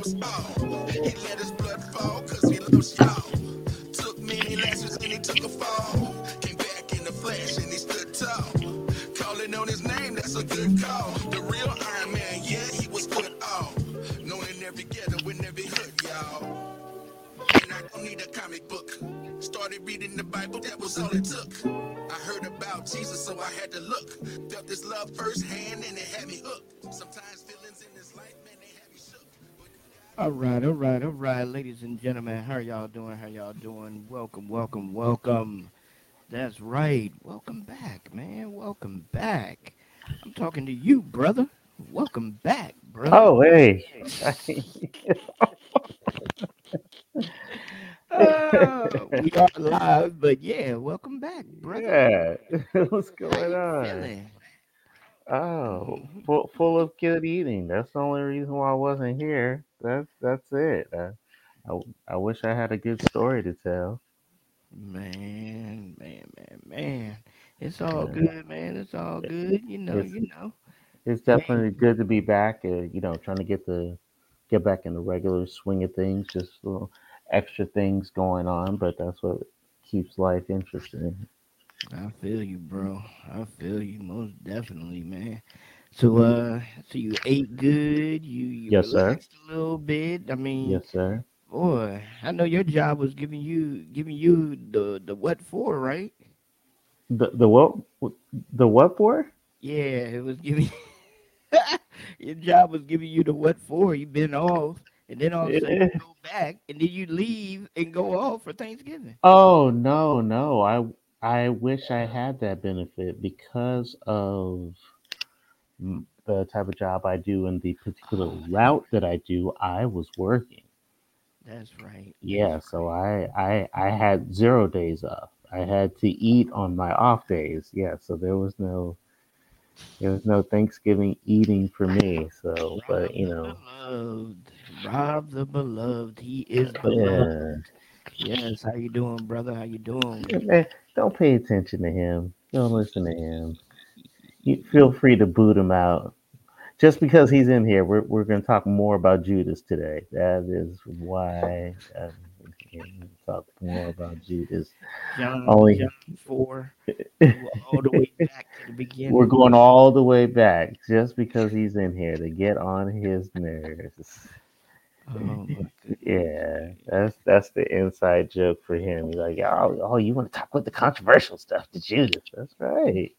loves all. He let his blood fall cause he loves y'all. Took many lessons and he took a fall. Came back in the flesh and he stood tall. Calling on his name, that's a good call. The real Iron Man, yeah, he was put off. Known in every ghetto, in every hood, y'all. And I don't need a comic book. Started reading the Bible, that was all it took. I heard about Jesus, so I had to look. Felt this love firsthand, All right, all right, all right, ladies and gentlemen, how are y'all doing? How y'all doing? Welcome, welcome, welcome. That's right. Welcome back, man. Welcome back. I'm talking to you, brother. Welcome back, brother. Oh, hey. Uh, we are live, but yeah, welcome back, brother. yeah. What's going on? Oh, full, full of good eating. That's the only reason why I wasn't here. That's that's it. I, I, I wish I had a good story to tell. Man, man, man, man. It's all good, man. It's all good. You know, It's you know. it's definitely good to be back. Uh, you know, trying to get the get back in the regular swing of things. Just little extra things going on, but that's what keeps life interesting. I feel you, bro. I feel you most definitely, man. So uh so you ate good, you you Yes, sir. relaxed a little bit. I mean, Yes, sir. boy, I know your job was giving you giving you the the what for, right? The the what the what for? Yeah, it was giving your job was giving you the what for. You've been off, and then all of a sudden you go back, and then you leave and go off for Thanksgiving. Oh no, no. I wish I had that benefit because of the type of job I do and the particular Oh, route that I do. I was working. that's right. That's Yeah, so right. I I I had zero days off. I had to eat on my off days. Yeah, so there was no there was no Thanksgiving eating for me. So, but you know, beloved. Rob the beloved. He is beloved. yeah. Yes. How you doing, brother? How you doing? Don't pay attention to him. Don't listen to him. You feel free to boot him out. Just because he's in here, we're, we're going to talk more about Judas today. That is why I'm to talk more about Judas. John Only John four. All the way back to the beginning. we're going all the way back just because he's in here to get on his nerves. Oh. Yeah, that's that's the inside joke for him. He's like, oh, oh, you want to talk about the controversial stuff to Judas? That's right.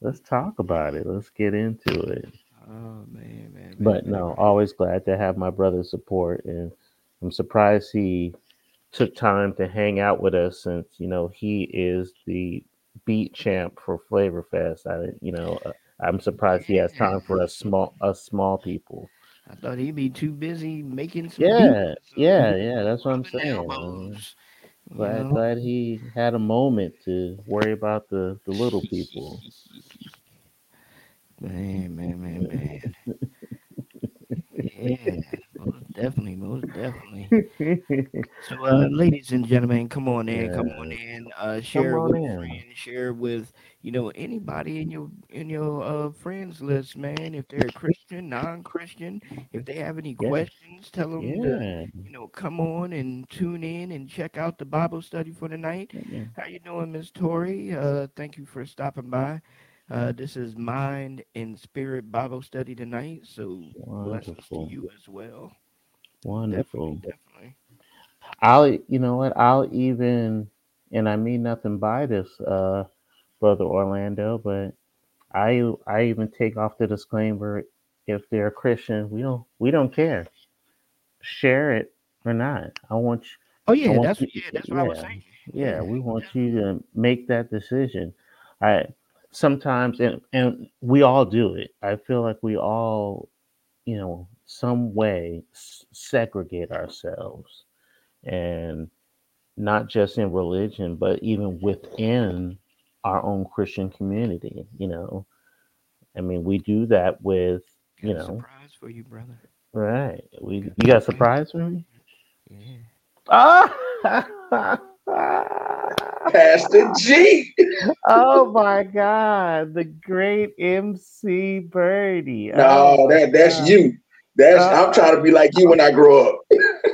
Let's talk about it. Let's get into it. Oh man, man, man, But man. no, always glad to have my brother's support, and I'm surprised he took time to hang out with us since you know he is the beat champ for Flavor Fest. I, you know, uh, I'm surprised he has time for us small us small people. I thought he'd be too busy making some Yeah, yeah, yeah. That's what I'm saying. Elbows. You glad know. glad he had a moment to worry about the the little people. Man, man, man, man. Yeah, most definitely, most definitely. So, uh, ladies and gentlemen, come on in, come on in. Uh, share on with in. friend, share with you know anybody in your in your uh friends list, man. If they're Christian, non-Christian, if they have any Yeah, questions, tell them to yeah, you know come on and tune in and check out the Bible study for tonight. yeah. How you doing, Miss Tori? Uh, thank you for stopping by. Uh, this is Mind and Spirit Bible study tonight, so blessings to Wonderful, you as well. Definitely, wonderful. definitely. I'll, you know what? I'll even, and I mean nothing by this, uh, brother Orlando, but I, I even take off the disclaimer. If they're a Christian, we don't, we don't care. Share it or not. I want you, Oh yeah, that's you, yeah, that's what I was yeah, saying. yeah. Yeah, We want you to make that decision. I sometimes, and and we all do it. I feel like we all, you know, some way s- segregate ourselves and not just in religion, but even within our own Christian community. You know, I mean, we do that with, you a know, surprise for you, brother. right? We Got you got a a surprise. surprise for me? Yeah. Ah! Pastor G. oh my God, the great MC Birdie. Oh No, my that that's God. you. That's Uh, I'm trying to be like you when I grow up.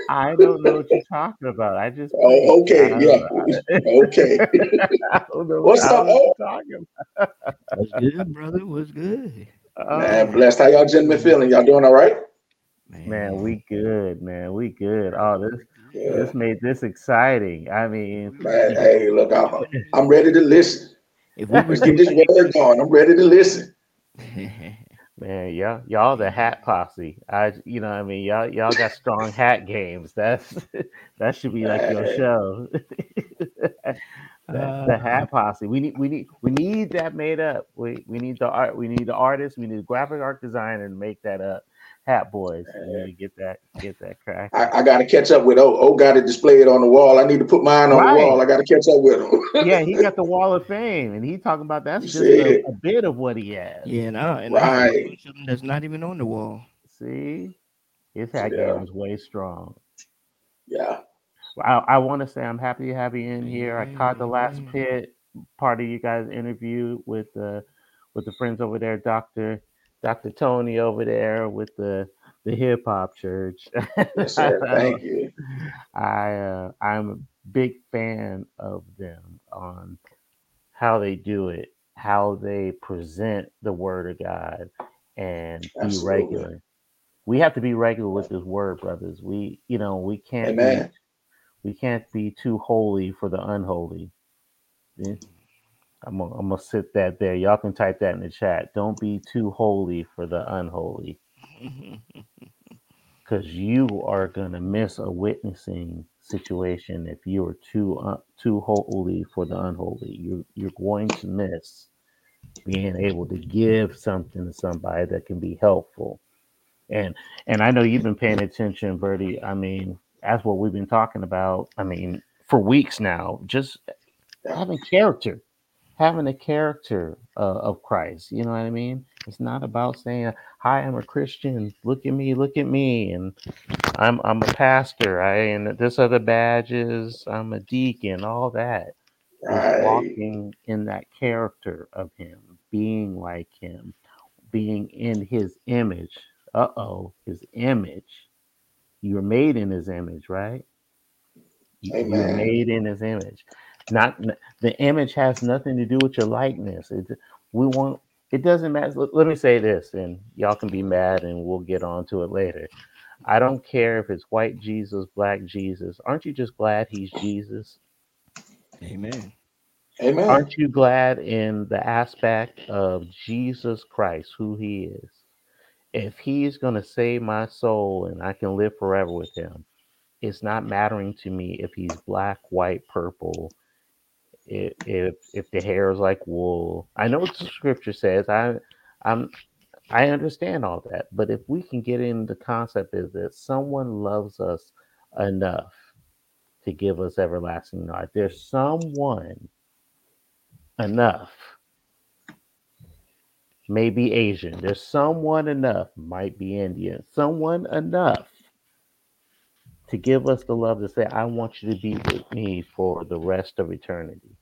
I don't know what you're talking about. I just Oh, okay, yeah. Okay. I don't know What's up, know oh? talking about. Was good, brother. Was good. Man, Oh, blessed. How y'all gentlemen feeling? Y'all doing all right? man, we good, man. We good. Oh, this Yeah. this made this exciting. I mean, Man, hey, look, I'm, I'm ready to listen. If we were get this word going. I'm ready to listen. man, y'all y'all the hat posse. I you know, what I mean, y'all y'all got strong hat games. That's that should be like your show. the, the hat posse. We need we need we need that made up. We we need the art. We need the artist. We need the graphic art designer to make that up. Hat boys. We need to get that get that crack. I, I got to catch up with O. O got to display it on the wall. I need to put mine on Right. the wall. I got to catch up with him. yeah, he got the Wall of Fame, and he talking about that's You just a, a bit of what he has. yeah, and I, and I have Right. bunch that's not even on the wall. See, his hat Yeah. game is way strong. yeah. I, I want to say I'm happy to have you in here. I caught the last pit part of you guys' interview with the with the friends over there, Doctor Doctor Tony over there with the the hip hop church. Yes, sir. Thank you. I uh, I'm a big fan of them on how they do it, how they present the word of God, and be Absolutely. regular. We have to be regular with this word, brothers. We, you know, we can't Amen. be we can't be too holy for the unholy. I'm gonna, I'm gonna sit that there. Y'all can type that in the chat. Don't be too holy for the unholy because you are gonna miss a witnessing situation if you are too uh, too holy for the unholy. You're you're going to miss being able to give something to somebody that can be helpful. And and I know you've been paying attention, Birdie. I mean, that's what we've been talking about. I mean, for weeks now, just having character, having a character uh, of Christ. You know what I mean? It's not about saying, "Hi, I'm a Christian. Look at me, look at me," and I'm I'm a pastor. I and this other badges. I'm a deacon. All that is Right. walking in that character of Him, being like Him, being in His image. Uh oh, His image. You're made in His image, right? You- You're made in His image. Not the image has nothing to do with your likeness. It, we want. It doesn't matter. Let, let me say this, and y'all can be mad, and we'll get on to it later. I don't care if it's white Jesus, black Jesus. Aren't you just glad He's Jesus? Amen. Amen. Aren't you glad in the aspect of Jesus Christ, who He is? If He's going to save my soul and I can live forever with Him, it's not mattering to me if He's black, white, purple, if if, the hair is like wool. I know what the Scripture says. I I'm I understand all that, but if we can get in the concept is that someone loves us enough to give us everlasting life. There's someone enough, maybe Asian. There's someone enough, might be Indian, someone enough to give us the love to say, I want you to be with me for the rest of eternity.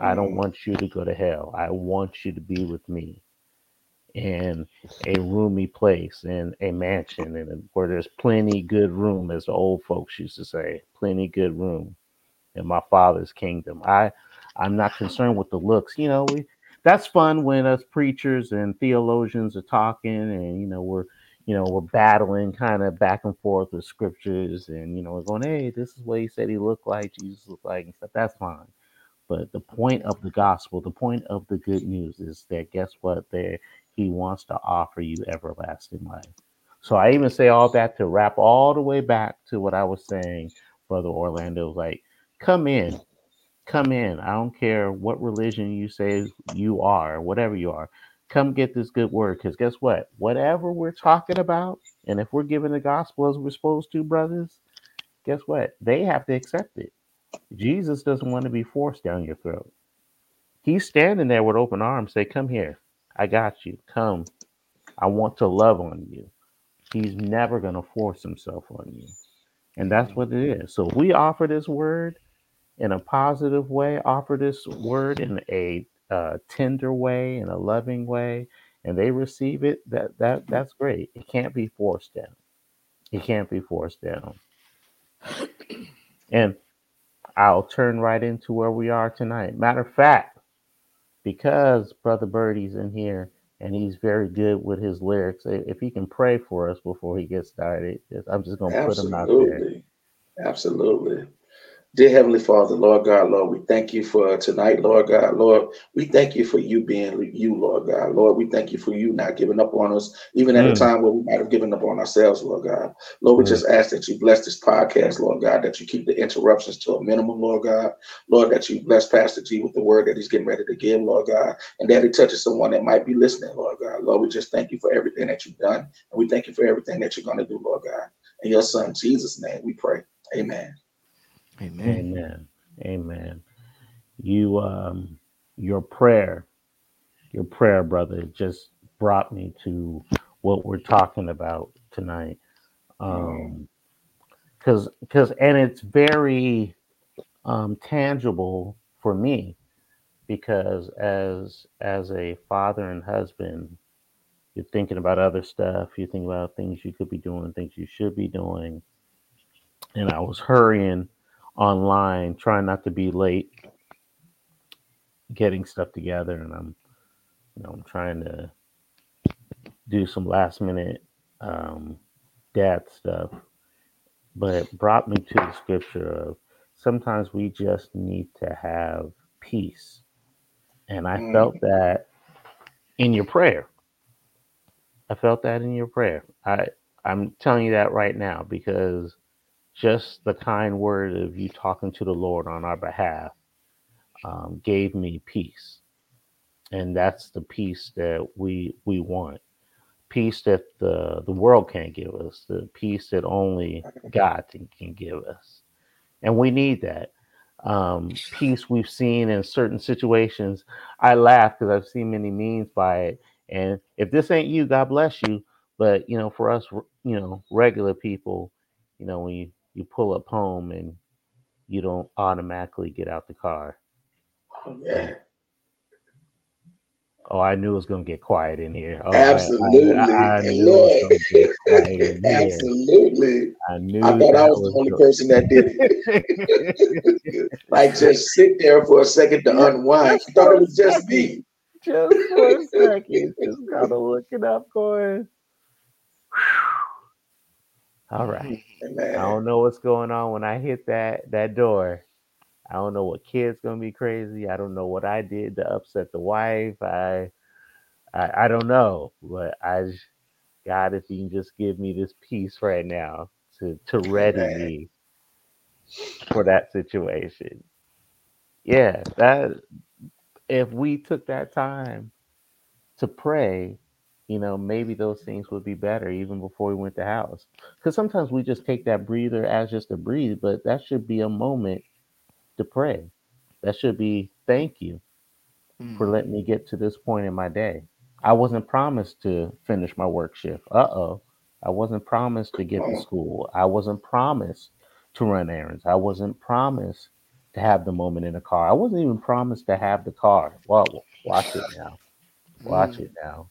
I don't Mm. want you to go to hell. I want you to be with me in a roomy place, in a mansion, and where there's plenty good room, as the old folks used to say, plenty good room in my father's kingdom. I I'm not concerned with the looks. You know, we that's fun when us preachers and theologians are talking and you know we're you know we're battling kind of back and forth with scriptures and you know we're going, hey, this is what he said he looked like, Jesus looked like and stuff. That's fine. But the point of the gospel, the point of the good news is that guess what? There he wants to offer you everlasting life. So I even say all that to wrap all the way back to what I was saying, Brother Orlando. Like, come in, come in. I don't care what religion you say you are, whatever you are. Come get this good word. Because guess what? Whatever we're talking about, and if we're giving the gospel as we're supposed to, brothers, guess what? They have to accept it. Jesus doesn't want to be forced down your throat. He's standing there with open arms, say, Come here. I got you. Come. I want to love on you. He's never going to force himself on you. And that's what it is. So we offer this word in a positive way, offer this word in a uh, tender way, in a loving way, and they receive it, that that that's great. It can't be forced down. It can't be forced down. And I'll turn right into where we are tonight. Matter of fact, because Brother Birdie's in here and he's very good with his lyrics, if he can pray for us before he gets started, I'm just gonna put him out there. Absolutely. Dear Heavenly Father, Lord God, Lord, we thank you for tonight, Lord God, Lord. We thank you for you being you, Lord God. Lord, we thank you for you not giving up on us, even at a Mm. time where we might have given up on ourselves, Lord God. Lord, we Mm. just ask that you bless this podcast, Lord God, that you keep the interruptions to a minimum, Lord God. Lord, that you bless Pastor G with the word that he's getting ready to give, Lord God, and that he touches someone that might be listening, Lord God. Lord, we just thank you for everything that you've done, and we thank you for everything that you're going to do, Lord God. In your son, Jesus' name, we pray. Amen. Amen. Amen. Amen. You um your prayer, your prayer, brother, just brought me to what we're talking about tonight. Um because because and it's very um tangible for me because as as a father and husband, you're thinking about other stuff, you think about things you could be doing, things you should be doing. And I was hurrying online, trying not to be late getting stuff together and I'm you know I'm trying to do some last minute um dad stuff. But it brought me to the scripture of sometimes we just need to have peace. And I Mm. felt that in your prayer. I felt that in your prayer. I I'm telling you that right now because just the kind word of you talking to the Lord on our behalf um, gave me peace. And that's the peace that we we want. Peace that the the world can't give us the peace that only god can, give us. And we need that. Um, peace we've seen in certain situations. I laugh because i've seen many memes by it. And if this ain't you god bless you. But you know for us you know regular people you know when you you pull up home and you don't automatically get out the car Oh, yeah. Oh, I knew it was gonna get quiet in here. Oh, Absolutely. I, I, I And knew it was get quiet in here. absolutely. I knew I thought I that was the only go- person that did it. like just sit there for a second to unwind. I thought it was just me. just for a second, just kind of looking up, going. All right. Mm-hmm. I don't know what's going on when I hit that that door. I don't know what kid's gonna be crazy. I don't know what I did to upset the wife. I I, I don't know, but I just, God, if you can just give me this peace right now to to ready me for that situation. Yeah, that if we took that time to pray, you know, maybe those things would be better even before we went to house. Because sometimes we just take that breather as just a breathe, but that should be a moment to pray. That should be thank you for Mm. letting me get to this point in my day. I wasn't promised to finish my work shift. Uh oh. I wasn't promised to get to school. I wasn't promised to run errands. I wasn't promised to have the moment in the car. I wasn't even promised to have the car. Well, watch it now. Watch Mm. it now.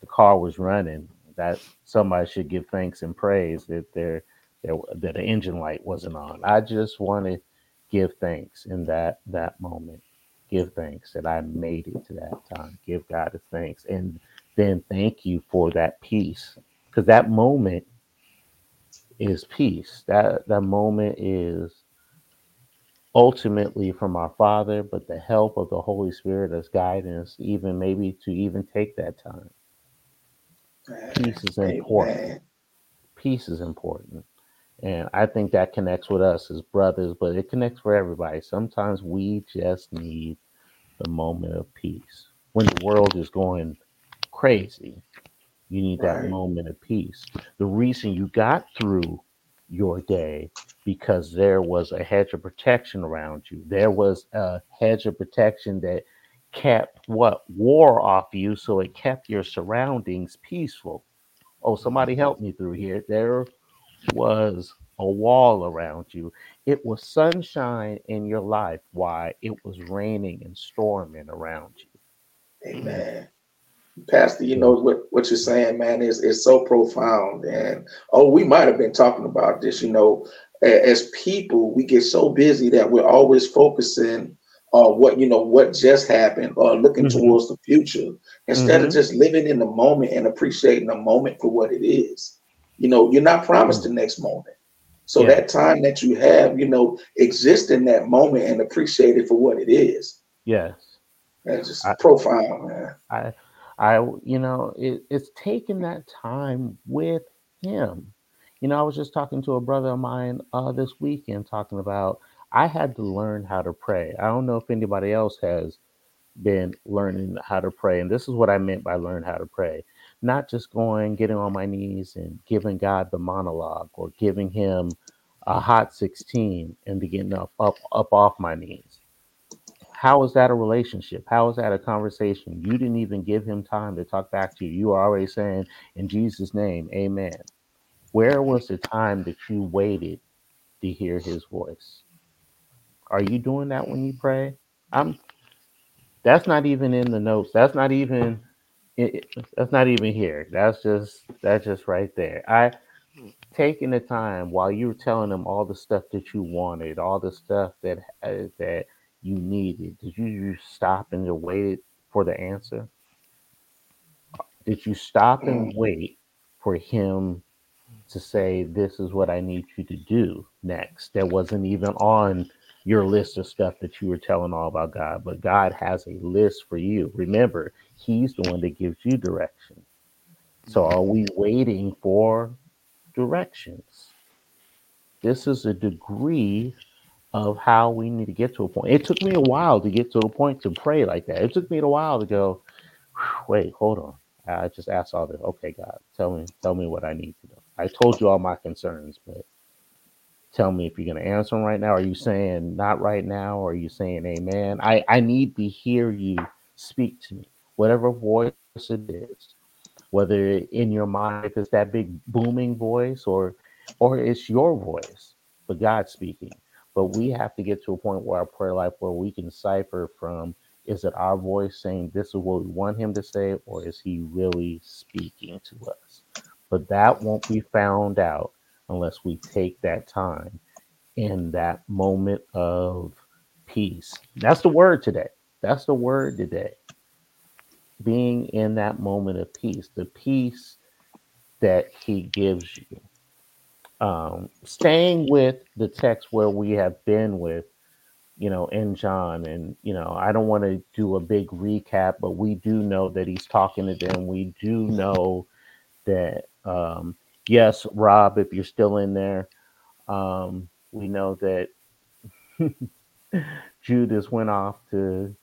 The, car was running. That somebody should give thanks and praise that their that the engine light wasn't on. I just want to give thanks in that that moment. Give thanks that I made it to that time. Give God a thanks, and then thank you for that peace, because that moment is peace. That that moment is ultimately from our Father, but the help of the Holy Spirit as guidance, even maybe to even take that time. Peace is important. Peace is important. And I think that connects with us as brothers, but it connects for everybody. Sometimes we just need the moment of peace. When the world is going crazy, you need that Right. moment of peace. The reason you got through your day because there was a hedge of protection around you. There was a hedge of protection that kept what war off you, so it kept your surroundings peaceful. Oh, somebody help me through here. There was a wall around you. It was sunshine in your life. Why? It was raining and storming around you. Amen. Pastor, you know what, what you're saying, man, is is so profound. And oh, we might have been talking about this, you know, as people, we get so busy that we're always focusing on what you know what just happened or looking Mhm. towards the future instead of Mhm. just living in the moment and appreciating the moment for what it is. You know, you're not promised the next moment. So Yeah. that time that you have, you know, exist in that moment and appreciate it for what it is. Yes. That's just I- profound, man. I, I, you know, it, it's taking that time with him. You know, I was just talking to a brother of mine uh, this weekend, talking about I had to learn how to pray. I don't know if anybody else has been learning how to pray, and this is what I meant by learn how to pray. Not just going, getting on my knees and giving God the monologue, or giving Him a hot sixteen and be getting up, up, up off my knees how is that a relationship? How is that a conversation? You didn't even give him time to talk back to you. You are already saying, in Jesus' name, amen. Where was the time that you waited to hear his voice? Are you doing that when you pray? I'm that's not even in the notes. That's not even it, it- that's not even here. That's just that's just right there. I taking the time while you were telling them all the stuff that you wanted, all the stuff that uh, that you needed. Did you just stop and just wait for the answer? Did you stop and wait for him to say, "This is what I need you to do next"? That wasn't even on your list of stuff that you were telling all about God, but God has a list for you. Remember, He's the one that gives you direction. So, mm-hmm. are we waiting for directions? This is a degree of how we need to get to a point. It took me a while to get to a point to pray like that. It took me a while to go, wait, hold on. I just asked all this. Okay, God, tell me, tell me what I need to know. I told you all my concerns, but tell me if you're going to answer them right now. Are you saying not right now? Or are you saying amen? I, I need to hear you speak to me, whatever voice it is, whether in your mind, if it's that big booming voice or, or it's your voice, but God speaking. But we have to get to a point where our prayer life where we can cipher from is it our voice saying this is what we want him to say, or is he really speaking to us? But that won't be found out unless we take that time in that moment of peace. That's the word today. That's the word today. Being in that moment of peace, the peace that he gives you. Um, staying with the text where we have been with, you know, in John, and you know, I don't want to do a big recap, but we do know that he's talking to them. We do know that, um, yes, Rob, if you're still in there, um, we know that Judas went off to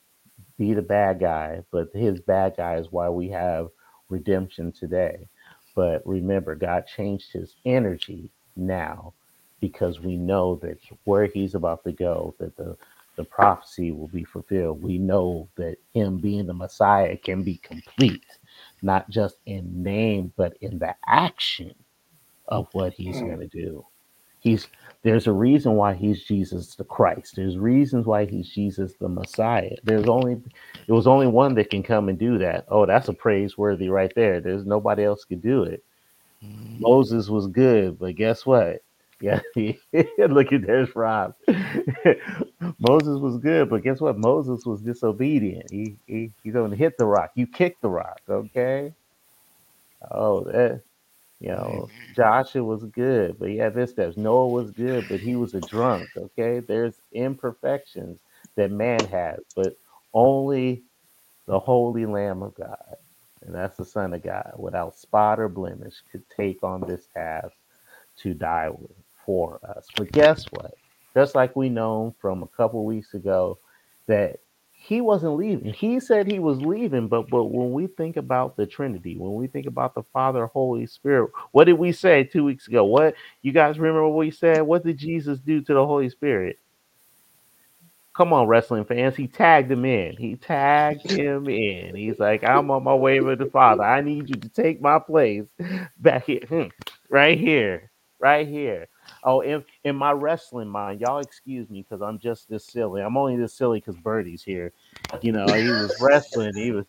be the bad guy, but his bad guy is why we have redemption today. But remember, God changed his energy now because we know that where he's about to go, that the, the prophecy will be fulfilled. We know that him being the Messiah can be complete, not just in name, but in the action of what he's Mm. going to do. He's there's a reason why he's Jesus the Christ. There's reasons why he's Jesus the Messiah. There's only it was only one that can come and do that. Oh, that's a praiseworthy right there. There's nobody else could do it. Mhm. Moses was good, but guess what? Yeah, look at there's Rob. Moses was good, but guess what? Moses was disobedient. He he he don't hit the rock. You kick the rock, okay? Oh, that you know, mm-hmm. Joshua was good, but he had this steps. Noah was good, but he was a drunk. Okay, there's imperfections that man has, but only the holy Lamb of God, and that's the Son of God, without spot or blemish, could take on this task to die for us. But guess what? Just like we know from a couple weeks ago, that he wasn't leaving. He said he was leaving, but but when we think about the Trinity, when we think about the Father, Holy Spirit, what did we say two weeks ago? What you guys remember what we said? What did Jesus do to the Holy Spirit? Come on, wrestling fans. He tagged him in. He tagged him in. He's like, I'm on my way with the Father. I need you to take my place back here. Hmm. Right here. Right here. Oh, in, in my wrestling mind, y'all excuse me because I'm just this silly. I'm only this silly because Birdie's here. You know, he was wrestling. He was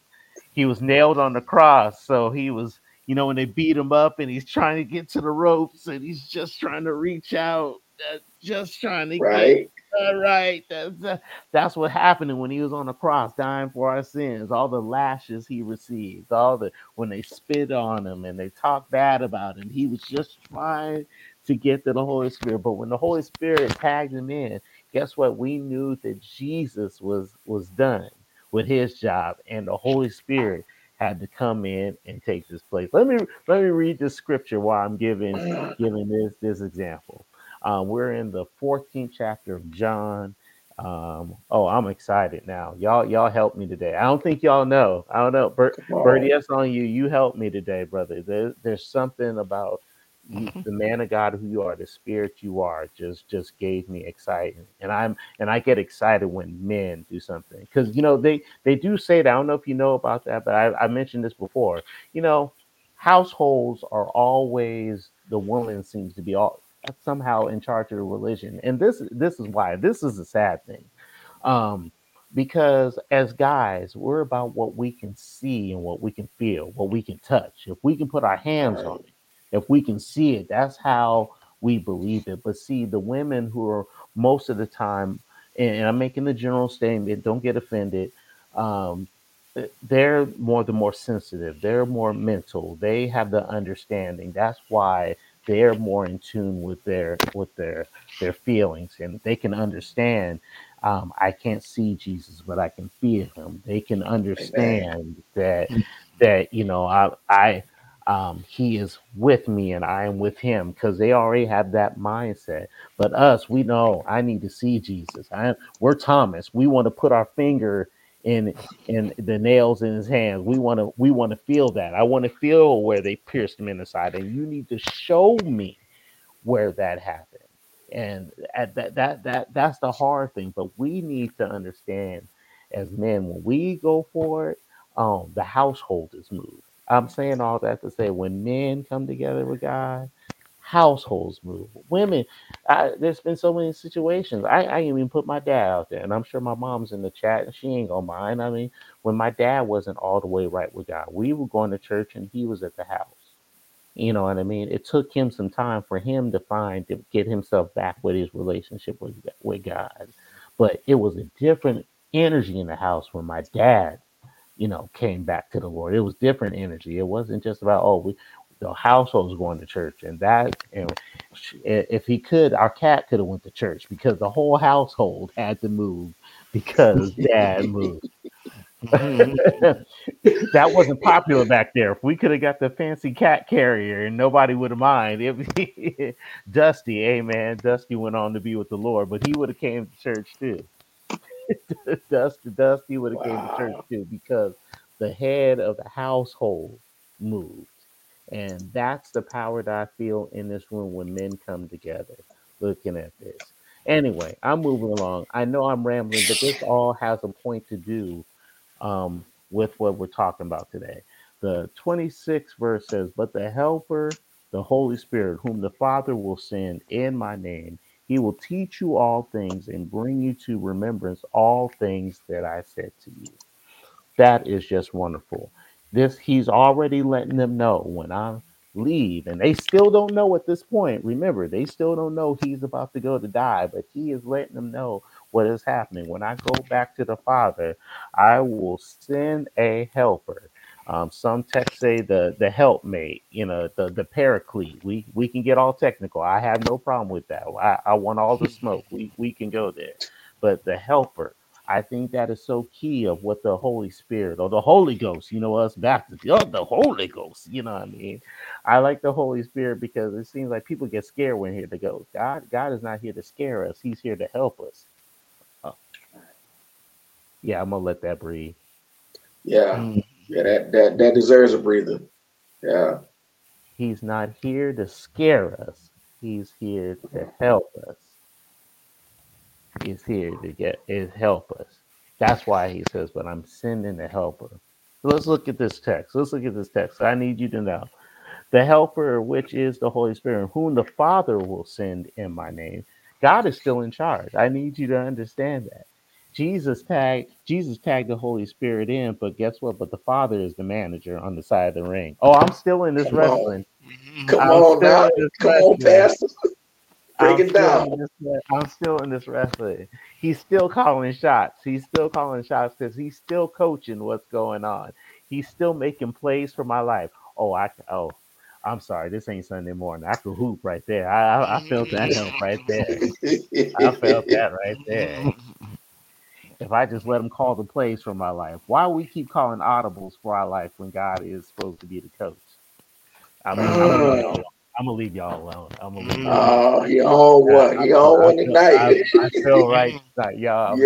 he was nailed on the cross. So he was, you know, when they beat him up and he's trying to get to the ropes and he's just trying to reach out, uh, just trying to get Right. all right. That's uh, that's what happened when he was on the cross, dying for our sins. All the lashes he received, all the when they spit on him and they talked bad about him, he was just trying to get to the Holy Spirit. But when the Holy Spirit tagged him in, guess what? We knew that Jesus was was done with his job, and the Holy Spirit had to come in and take this place. Let me let me read this scripture while I'm giving giving this this example. Um, we're in the 14th chapter of John. Um, oh, I'm excited now. Y'all, y'all help me today. I don't think y'all know. I don't know. Bert, Birdie, that's on you. You helped me today, brother. There, there's something about you, the man of God who you are, the spirit you are, just just gave me excitement. And I'm and I get excited when men do something because you know they they do say that. I don't know if you know about that, but I, I mentioned this before. You know, households are always the woman seems to be all somehow in charge of the religion and this this is why this is a sad thing um because as guys we're about what we can see and what we can feel what we can touch if we can put our hands on it if we can see it that's how we believe it. But see the women who are most of the time and and i'm making the general statement don't get offended um they're more the more sensitive they're more mental they have the understanding that's why they're more in tune with their with their their feelings and they can understand um, i can't see jesus but i can feel him. They can Amen. understand that that you know i i um, he is with me and i am with him because they already have that mindset but us we know i need to see jesus I, we're thomas we want to put our finger in and the nails in his hands. We want to we want to feel that. I want to feel where they pierced him in the side, and you need to show me where that happened. And at that that that that's the hard thing. But we need to understand as men when we go for it, um, the household is moved. I'm saying all that to say when men come together with God, households move. Women, I, there's been so many situations. I, I even put my dad out there, and I'm sure my mom's in the chat, and she ain't gonna mind. I mean, when my dad wasn't all the way right with God, we were going to church, and he was at the house. You know what I mean? It took him some time for him to find to get himself back with his relationship with with God, but it was a different energy in the house when my dad you know, came back to the Lord. It was different energy. It wasn't just about oh, we the household was going to church, and that and if he could, our cat could have went to church because the whole household had to move because Dad moved. Mm-hmm. that wasn't popular back there. If we could have got the fancy cat carrier and nobody would have mind, it, Dusty, amen. Dusty went on to be with the Lord, but he would have came to church too. Dusty, Dusty would have came to church too because the head of the household moved, and that's the power that I feel in this room when men come together. Looking at this, anyway, I'm moving along. I know I'm rambling, but this all has a point to do um, with what we're talking about today. The 26th verse says, But the Helper, the Holy Spirit, whom the Father will send in my name, he will teach you all things and bring you to remembrance all things that I said to you. That is just wonderful. This he's already letting them know when I leave, and they still don't know at this point. Remember, they still don't know he's about to go to die, but he is letting them know what is happening. When I go back to the Father, I will send a helper. Um, some texts say the the helpmate, you know, the the paraclete. We we can get all technical. I have no problem with that. I, I want all the smoke. We we can go there, but the helper. I think that is so key of what the Holy Spirit or the Holy Ghost, you know, us Baptists, oh, the Holy Ghost, you know what I mean? I like the Holy Spirit because it seems like people get scared when here to go. God, God is not here to scare us; He's here to help us. Oh, yeah, I'm gonna let that breathe. Yeah. Mm. Yeah. That that that deserves a breather. Yeah. He's not here to scare us; He's here to help us. He's here to get is help us. That's why He says, "But I'm sending the helper." Let's look at this text. Let's look at this text. I need you to know. the helper which is the holy spirit whom the father will send in my name god is still in charge i need you to understand that Jesus tagged Jesus tagged the Holy Spirit in, but guess what? But the Father is the manager on the side of the ring. Oh, I'm still in this Come on. wrestling. Mm-hmm. Come I'm on now. Come on, wrestling. Pastor. Break I'm it down. this- I'm still in this wrestling. He's still calling shots. He's still calling shots because he's still coaching what's going on. He's still making plays for my life. Oh, I oh, I'm sorry. This ain't Sunday morning. I could hoop right there. I I, I felt that mm-hmm. right there. I felt that right there. If I just let him call the plays for my life, why we keep calling audibles for our life when God is supposed to be the coach? Gonna, leave y'all, uh. I'm gonna leave y'all alone. I'm gonna leave y'all Oh, he on one. He on one I, tonight. I feel right tonight, y'all.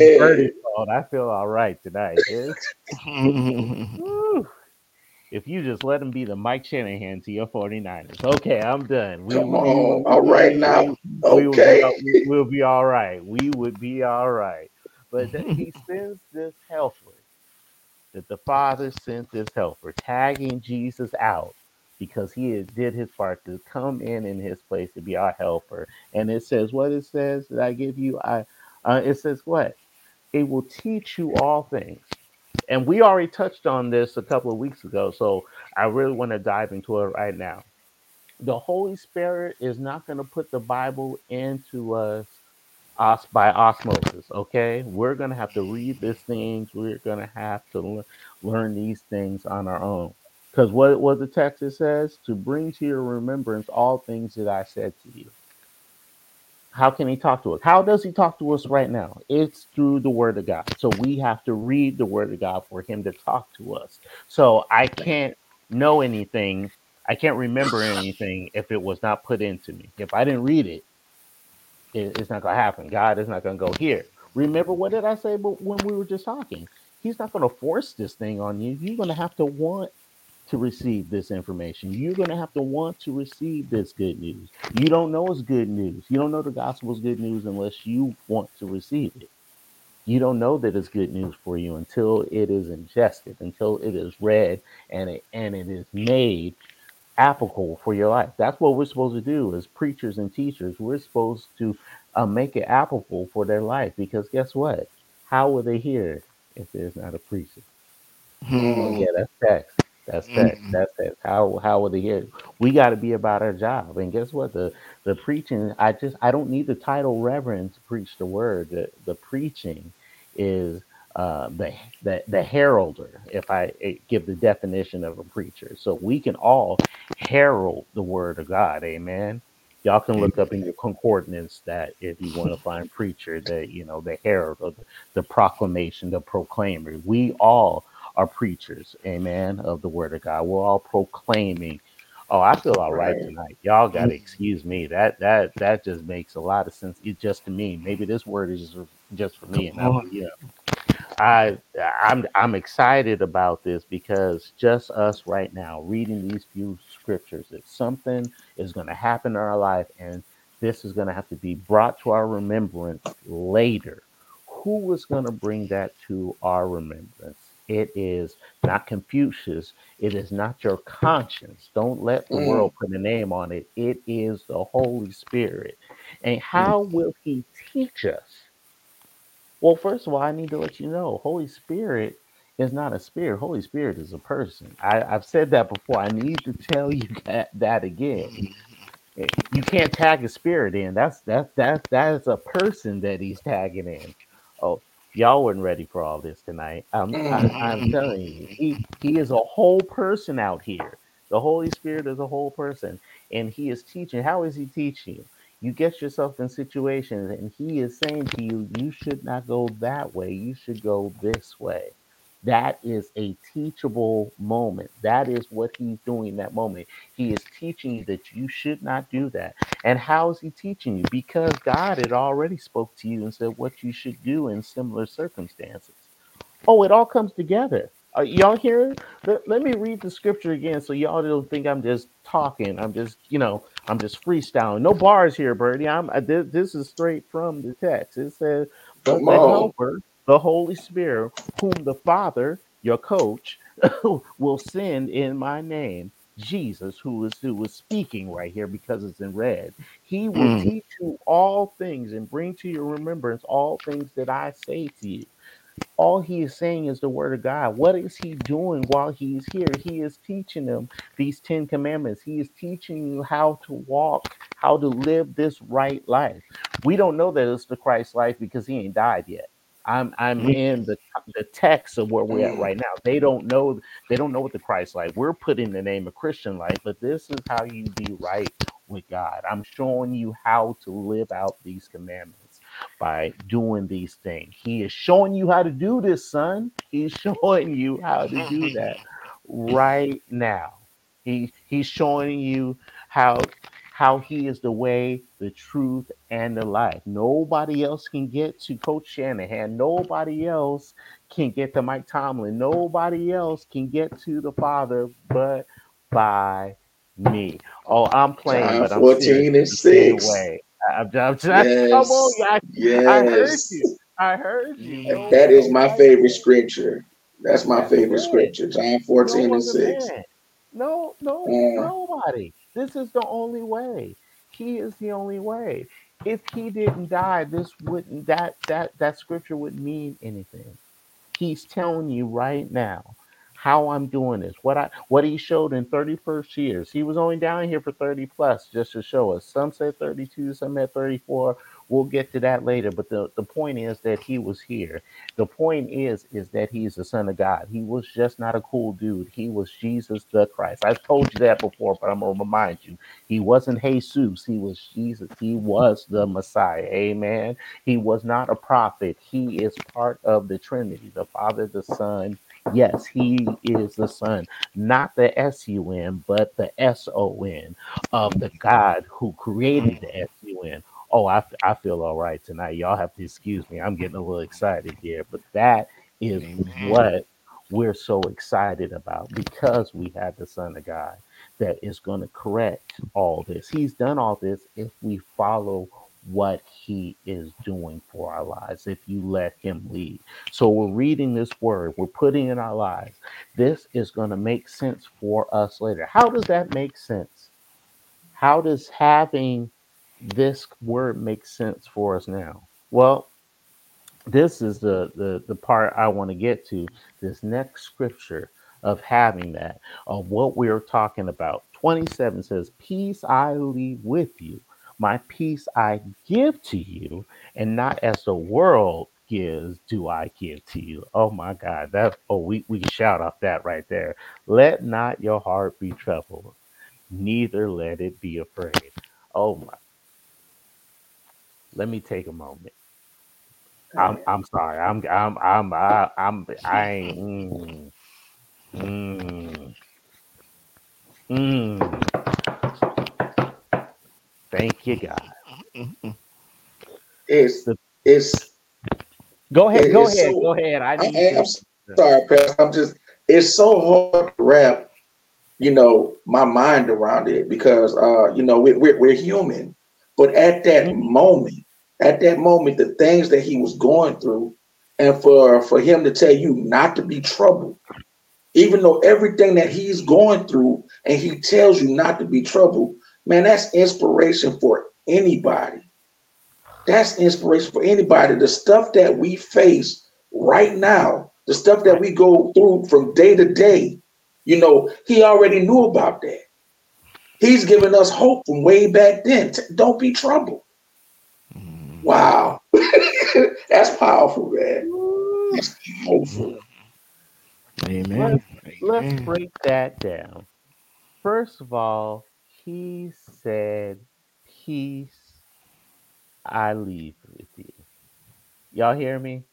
Yeah. I feel all right tonight. If you just let him be the Mike Shanahan to your 49ers. Okay, I'm done. We, Come we- on. All right now. we will be, Okay. we- we'll be all right. We would be all right. But that he sends this helper, that the Father sent this helper, tagging Jesus out because he had- did his part to come in in his place to be our helper. And it says, what it says that I give you, I uh, it says what? It will teach you all things. And we already touched on this a couple of weeks ago, so I really want to dive into it right now the Holy Spirit is not going to put the Bible into us, us by osmosis. Okay, we're to have to read these things. We're to have to le- learn these things on our own. Because what what the text it says to bring to your remembrance all things that I said to you. How can he talk to us? How does he talk to us right now? It's through the word of God. So we have to read the word of God for him to talk to us. So I can't know anything. I can't remember anything if it was not put into me. If I didn't read it, it- it's not going to happen. God is not going to go here. Remember what did I say when we were just talking? He's not going to force this thing on you. You're going to have to want to receive this information. You're going to have to want to receive this good news. You don't know it's good news. You don't know the gospel is good news unless you want to receive it. You don't know that it's good news for you until it is ingested, until it is read and it and it is made applicable for your life. That's what we're supposed to do as preachers and teachers. We're supposed to uh, make it applicable for their life because guess what? How will they hear it if there's not a preacher? Oh, yeah, that's text. That's text. Mhm. That's text. How how would they hear? it? We got to be about our job. And guess what? The the preaching. I just I don't need the title reverend to preach the word. The the preaching is uh, the the the heralder. If I eh, give the definition of a preacher, so we can all herald the word of God. Amen. Y'all can look up in your concordance that if you want to find preacher, that you know the herald or the, the proclamation, the proclaimer. We all are preachers, amen, of the word of God. We're all proclaiming. Oh, I feel all right tonight. Y'all gotta excuse me. That that that just makes a lot of sense. It just to me. Maybe this word is just just for me and for you. I I'm I'm excited about this because just us right now reading these few scriptures, that something is going to happen in our life, and this is going to have to be brought to our remembrance later. Who is going to bring that to our remembrance? It is not Confucius. It is not your conscience. Don't let the Mm. world put a name on it. It is the Holy Spirit. And how will He teach us? Well, first of all, I need to let you know Holy Spirit is not a spirit. Holy Spirit is a person. I, I've said that before. I need to tell you that, that again. Eh, You can't tag a spirit in. That's that that that is a person that he's tagging in. Oh, y'all weren't ready for all this tonight. I'm I, I'm telling you, he he is a whole person out here. The Holy Spirit is a whole person, and he is teaching. How is he teaching you? Get yourself in situations, and he is saying to you, you should not go that way. You should go this way. That is a teachable moment. That is what he's doing in that moment. He is teaching you that you should not do that. And how is he teaching you? Because God had already spoke to you and said what you should do in similar circumstances. Oh, it all comes together. Are y'all here? Let, let me read the scripture again so y'all don't think I'm just talking. I'm just, you know, I'm just freestyling. No bars here, Birdie. I'm I, this, this is straight from the text. It says, "But the. Helper, the Holy Spirit, whom the Father, your coach, will send in my name, Jesus, who is who is speaking right here because it's in red. He will Mm. teach you all things and bring to your remembrance all things that I say to you all he is saying is the word of God. What is he doing while he's here? He is teaching them these 10 commandments. He is teaching you how to walk, how to live this right life. We don't know that it's the Christ life because he ain't died yet. I'm I'm Mm. in the the text of where we're at Mm. right now. They don't know they don't know what the Christ life. We're putting the name of Christian life, but this is how you be right with God. I'm showing you how to live out these commandments by doing these things. He is showing you how to do this, son. He's showing you how to do that right now. He he's showing you how how he is the way, the truth, and the life. Nobody else can get to Coach Shanahan. Nobody else can get to Mike Tomlin. Nobody else can get to the Father but by me. Oh, I'm playing, John but I'm 14 serious and 6. way. I'm, I'm just, come on, Yes. I, I heard you. I heard you. No, That is my favorite scripture. That's my That's favorite it. scripture. John No 14 and other 6. man. No, no, Uh, nobody. This is the only way. He is the only way. If he didn't die, this wouldn't that that that scripture wouldn't mean anything. He's telling you right now how I'm doing this. What I what he showed in 31st years. He was only down here for 30 plus just to show us. Some said 32, some at 34. We'll get to that later. But the, the point is that he was here. The point is is that he's the son of God. He was just not a cool dude. He was Jesus the Christ. I've told you that before, but I'm gonna remind you. He wasn't Jesus. He was Jesus. He was the Messiah. Amen. He was not a prophet. He is part of the Trinity, the Father, the Son. Yes, he is the Son, not the S U N, but the S O N of the God who created the S U N. Oh, I, I feel all right tonight. Y'all have to excuse me. I'm getting a little excited here, but that is Amen. what we're so excited about because we have the Son of God that is going to correct all this. He's done all this if we follow what he is doing for our lives, if you let him lead. So we're reading this word, we're putting in our lives. This is going to make sense for us later. How does that make sense? How does having this word make sense for us now? Well, this is the the the part I want to get to. This next scripture of having that of what we're talking about. 27 says, "Peace I leave with you, my peace I give to you, and not as the world gives do I give to you." Oh my God, that oh we we can shout off that right there. Let not your heart be troubled, neither let it be afraid. Oh my, let me take a moment. I'm I'm sorry. I'm I'm I'm I, I'm I ain't mm, mm, mm. Thank you, God. it's The- it's Go ahead, go ahead, so- go ahead. I I, need I, you. I'm sorry, Pastor. I'm just it's so hard to wrap, you know, my mind around it because uh, you know, we, we're we're human. But at that Mhm. moment, at that moment, the things that he was going through, and for for him to tell you not to be troubled, even though everything that he's going through, and he tells you not to be troubled, man, that's inspiration for anybody. That's inspiration for anybody. The stuff that we face right now, the stuff that we go through from day to day, you know, he already knew about that. He's given us hope from way back then. Don't be troubled. Mm. Wow. That's powerful, man. That's powerful. Amen. Let's Amen. break that down. First of all, he said, "Peace I leave with you." Y'all hear me?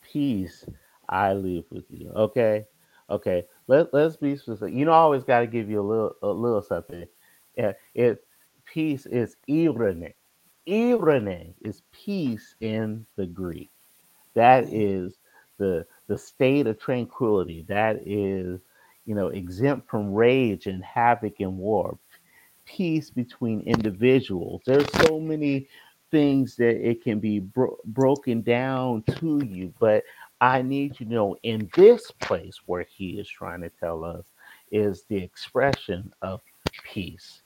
Peace I leave with you. Okay, okay. Let Let's be specific. You know, I always got to give you a little a little something. Yeah, it peace is eirene. Eirene is peace in the Greek. That mm. is the the state of tranquility. That is, you know, exempt from rage and havoc and war. Peace between individuals. There's so many things that it can be bro- broken down to you, but I need you to know in this place where he is trying to tell us is the expression of peace.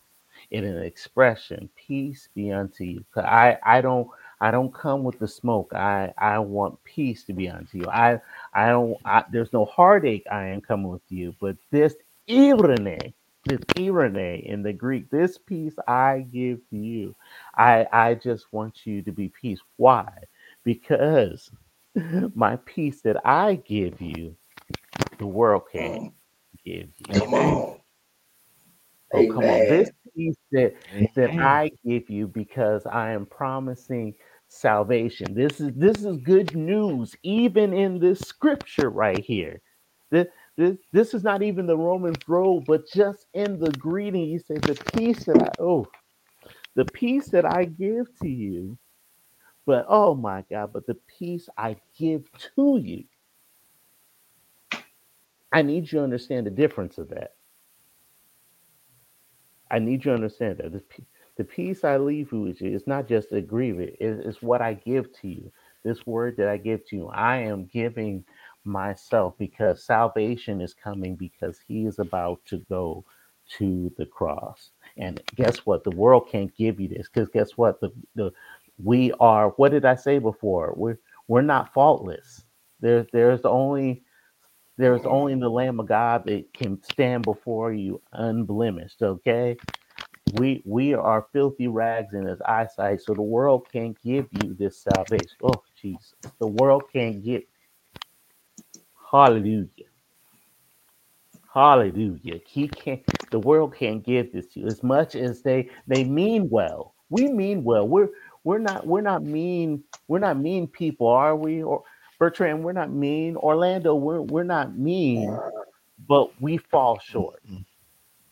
In an expression, peace be unto you. I, I don't I don't come with the smoke. I, I want peace to be unto you. I I don't I, there's no heartache I am coming with you, but this eirene, this eirene in the Greek, this peace I give to you. I I just want you to be peace. Why? Because my peace that I give you, the world can't Mm. give you. Come on. Oh, come on. This peace that that I give you because I am promising salvation. This is this is good news, even in this scripture right here. This, this, this is not even the Romans road, but just in the greeting, he says, the peace that I oh, the peace that I give to you, but oh my God, but the peace I give to you. I need you to understand the difference of that. I need you to understand that the, the peace I leave with you is not just a grievance, it- it's what I give to you. This word that I give to you, I am giving myself because salvation is coming because he is about to go to the cross. And guess what? The world can't give you this because guess what? The, the we are what did I say before? We're we're not faultless. There's there's only there's mm-hmm. only the Lamb of God that can stand before you unblemished. Okay, we we are filthy rags in His eyesight, so the world can't give you this salvation. Oh Jesus, the world can't give. Hallelujah, Hallelujah. He can't. The world can't give this to you as much as they they mean well. We mean well. We're we're not we're not mean. We're not mean people, are we? Or Bertrand, we're not mean. Orlando, we're we're not mean, but we fall short.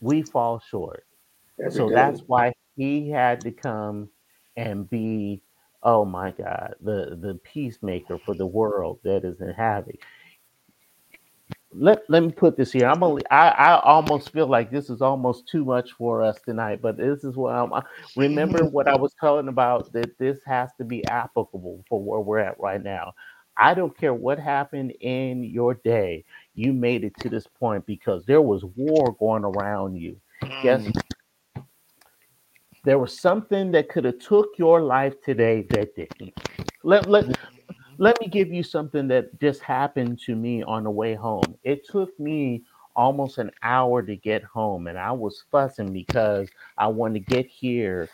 We fall short. So that's why he had to come and be, oh my God, the the peacemaker for the world that is in havoc. Let let me put this here. I'm only I, I almost feel like this is almost too much for us tonight, but this is what I'm I- remember what I was telling about that this has to be applicable for where we're at right now. I don't care what happened in your day, you made it to this point because there was war going around you. Mm. there was something that could have took your life today that didn't. Let, let, let me give you something that just happened to me on the way home. It took me almost an hour to get home, and I was fussing because I wanted to get here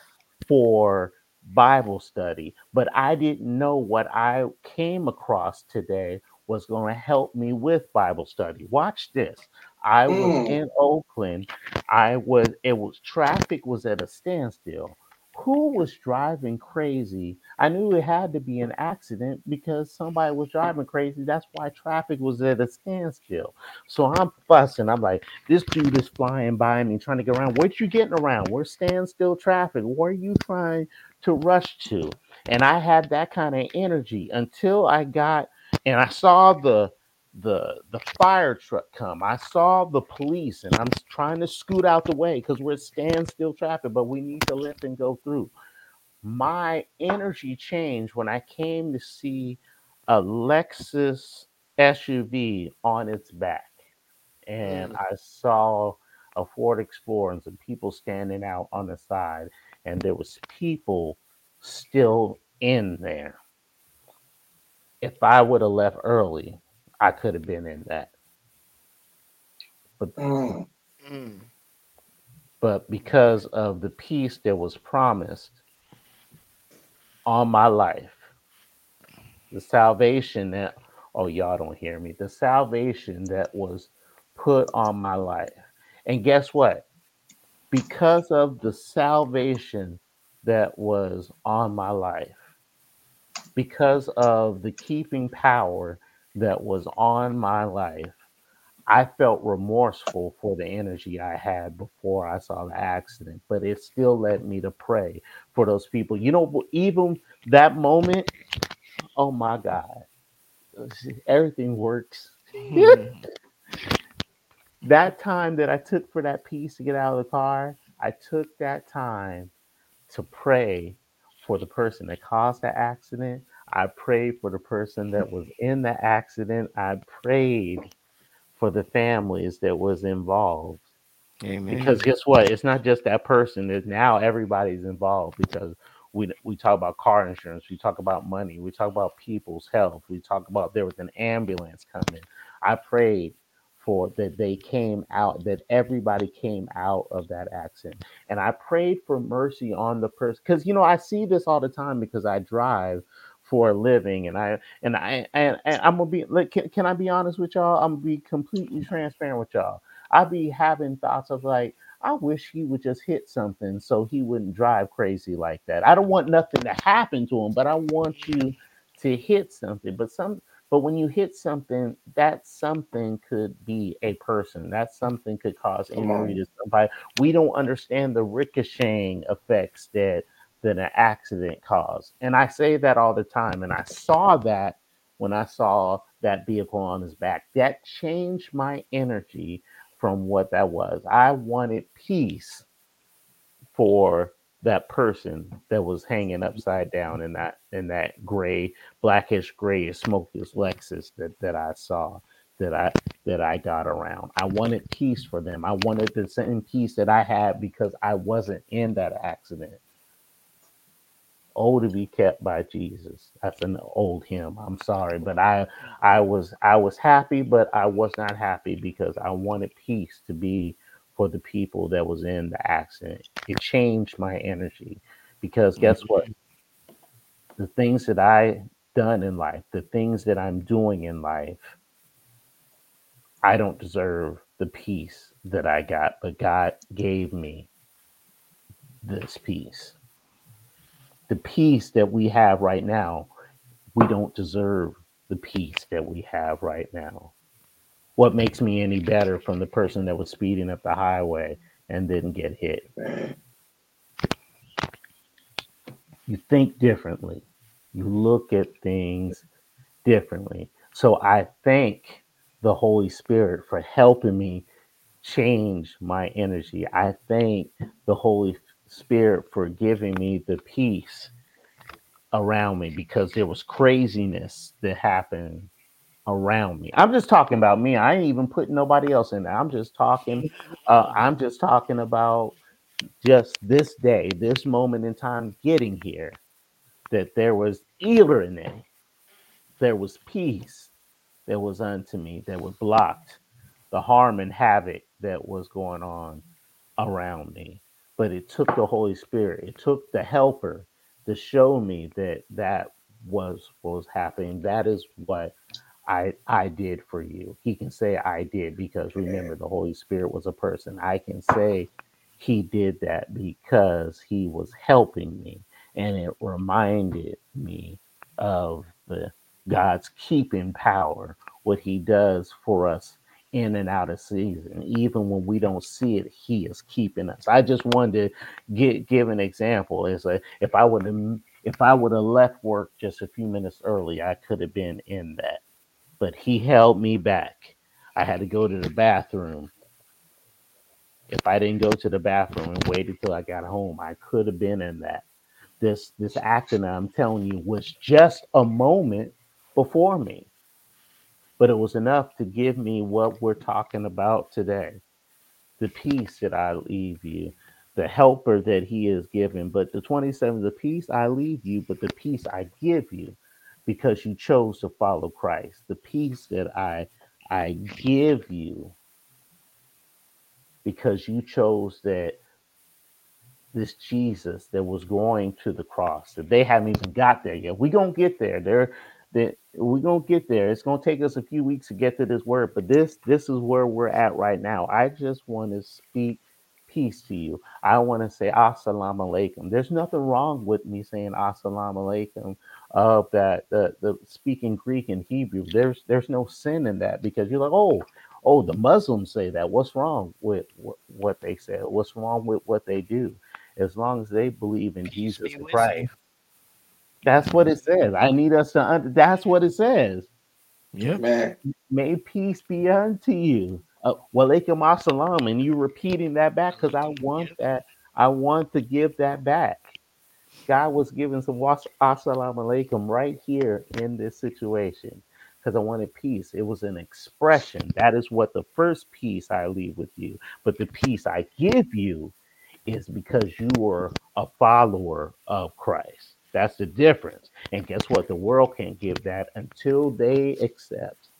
for Bible study, but I didn't know what I came across today was going to help me with Bible study. Watch this. I was Mm. in Oakland. I was it was traffic was at a standstill. Who was driving crazy? I knew it had to be an accident because somebody was driving crazy. That's why traffic was at a standstill. So I'm fussing. I'm like, this dude is flying by me, trying to get around. What you getting around? We're standstill traffic. Where are you trying to rush to? And I had that kind of energy until I got and I saw the the the fire truck come. I saw the police, and I'm trying to scoot out the way because we're standstill traffic, but we need to let them go through. My energy changed when I came to see a Lexus SUV on its back, and Mm. I saw a Ford Explorer and some people standing out on the side, and there was people still in there. If I would have left early, I could have been in that. But Mm. Mm. but because of the peace that was promised on my life, the salvation that oh y'all don't hear me, the salvation that was put on my life. And guess what? Because of the salvation that was on my life, because of the keeping power that was on my life, I felt remorseful for the energy I had before I saw the accident, but it still led me to pray for those people. You know, even that moment, oh my God, everything works. Hmm. That time that I took for that piece to get out of the car, I took that time to pray for the person that caused the accident. I prayed for the person that was in the accident. I prayed for the families that was involved. Amen. because guess what? It's not just that person. It's now everybody's involved because we we talk about car insurance. We talk about money. We talk about people's health. We talk about there was an ambulance coming. I prayed for that they came out that everybody came out of that accident and i prayed for mercy on the person because you know i see this all the time because i drive for a living and i and i and, and i'm gonna be like can, can i be honest with y'all? I'm gonna be completely transparent with y'all. I be having thoughts of like i wish he would just hit something so he wouldn't drive crazy like that. I don't want nothing to happen to him but i want you to hit something. But some but when you hit something, that something could be a person. That something could cause injury to somebody. We don't understand the ricocheting effects that that an accident caused. And I say that all the time. And I saw that when I saw that vehicle on his back. That changed my energy from what that was. I wanted peace for that person that was hanging upside down in that in that gray, blackish, gray, smokeless Lexus that that I saw that I that I got around. I wanted peace for them. I wanted the same peace that I had because I wasn't in that accident. Oh, to be kept by Jesus. That's an old hymn. I'm sorry, but I I was I was happy, but I was not happy because I wanted peace to be for the people that was in the accident. It changed my energy because guess mm-hmm. what? The things that I done in life, the things that I'm doing in life, I don't deserve the peace that I got, but God gave me this peace. The peace that we have right now, we don't deserve the peace that we have right now. What makes me any better from the person that was speeding up the highway and didn't get hit? You think differently. You look at things differently. So I thank the Holy Spirit for helping me change my energy. I thank the Holy Spirit for giving me the peace around me because there was craziness that happened around me. I'm just talking about me. I ain't even putting nobody else in there. I'm just talking uh, I'm just talking about just this day, this moment in time getting here that there was irony, there was peace that was unto me that was blocked the harm and havoc that was going on around me. But it took the Holy Spirit, it took the helper to show me that that was what was happening. That is what I I did for you. He can say I did because remember the Holy Spirit was a person. I can say he did that because he was helping me and it reminded me of the God's keeping power, what he does for us in and out of season. Even when we don't see it, he is keeping us. I just wanted to get, give an example. Is like if I would have if I would have left work just a few minutes early, I could have been in that. But he held me back. I had to go to the bathroom. If I didn't go to the bathroom and wait until I got home, I could have been in that. This this accident I'm telling you was just a moment before me but it was enough to give me what we're talking about today the peace that I leave you, the helper that he is given. But the 27, the peace I leave you, but the peace I give you because you chose to follow Christ. The peace that I I give you because you chose that this Jesus that was going to the cross that they haven't even got there yet. We're gonna get there. There that we're gonna get there. It's gonna take us a few weeks to get to this word, but this this is where we're at right now. I just want to speak peace to you. I want to say assalamu alaikum. There's nothing wrong with me saying assalamu alaikum of that the, the speaking Greek and Hebrew. There's there's no sin in that because you're like, oh, oh, the Muslims say that. What's wrong with what, what they say? What's wrong with what they do? As long as they believe in Jesus be and with Christ. That's what it says. I need us to. Un- that's what it says. Yeah, Man. May peace be unto you. Uh, Walaikum assalam, and you repeating that back because I want Yep. that. I want to give that back. God was giving some was- assalamu alaikum right here in this situation. because I wanted peace. It was an expression. That is what the first peace I leave with you. But the peace I give you is because you are a follower of Christ. That's the difference. And guess what? The world can't give that until they accept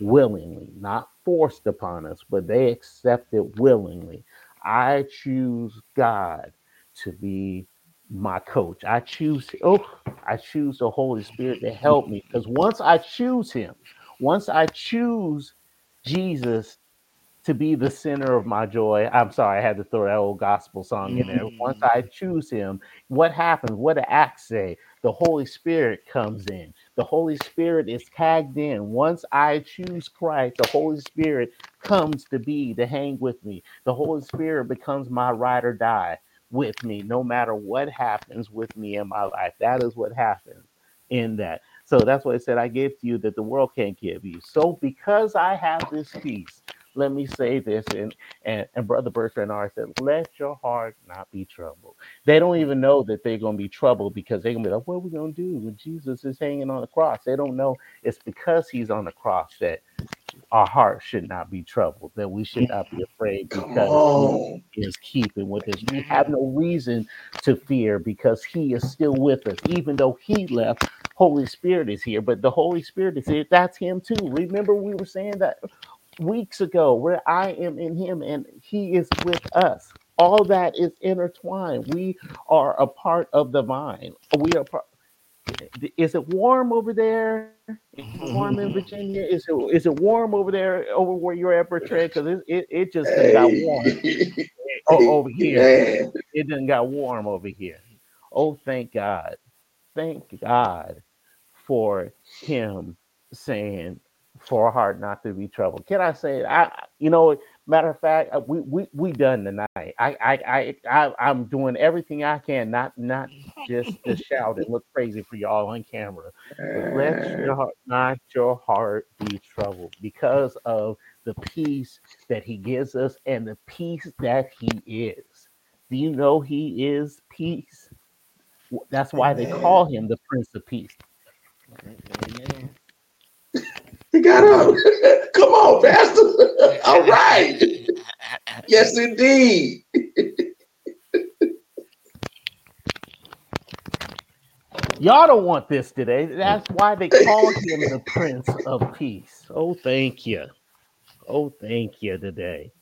willingly, not forced upon us, but they accept it willingly. I choose God to be my coach. I choose oh, I choose the Holy Spirit to help me because once I choose him, once I choose Jesus to be the center of my joy. I'm sorry, I had to throw that old gospel song in there. Once Mm. I choose him, what happens? What do Acts say? The Holy Spirit comes in. The Holy Spirit is tagged in. Once I choose Christ, the Holy Spirit comes to be, to hang with me. The Holy Spirit becomes my ride or die with me, no matter what happens with me in my life. That is what happens in that. So that's what I said I give to you that the world can't give you. So because I have this peace, let me say this, and and, and Brother Bertrand R said, let your heart not be troubled. They don't even know that they're gonna be troubled because they're gonna be like, what are we gonna do when Jesus is hanging on the cross? They don't know it's because he's on the cross that our heart should not be troubled, that we should not be afraid because he is keeping with us. We have mm-hmm. no reason to fear because he is still with us. Even though he left, Holy Spirit is here, but the Holy Spirit is here. That's him too. Remember, we were saying that weeks ago where I am in him and he is with us. All that is intertwined. We are a part of the vine. We are part. Is it warm over there? warm in mm-hmm. Virginia? Is it is it warm over there over where you're at, Bertrand? Because it, it, it just done got warm Hey, o- oh, over here. man. It done got warm over here. Oh, thank God. Thank God for him saying for a heart not to be troubled. Can I say I you know matter of fact uh, we we we done tonight. I I I, I I'm doing everything I can not not just to shout and look crazy for y'all on camera. But let your heart, not your heart be troubled because of the peace that he gives us and the peace that he is. Do you know he is peace? That's why they call him the Prince of Peace. Amen. He got up. Come on, Pastor. All right. Yes, indeed. Y'all don't want this today. That's why they call him the Prince of Peace. Oh, thank you. Oh, thank you today.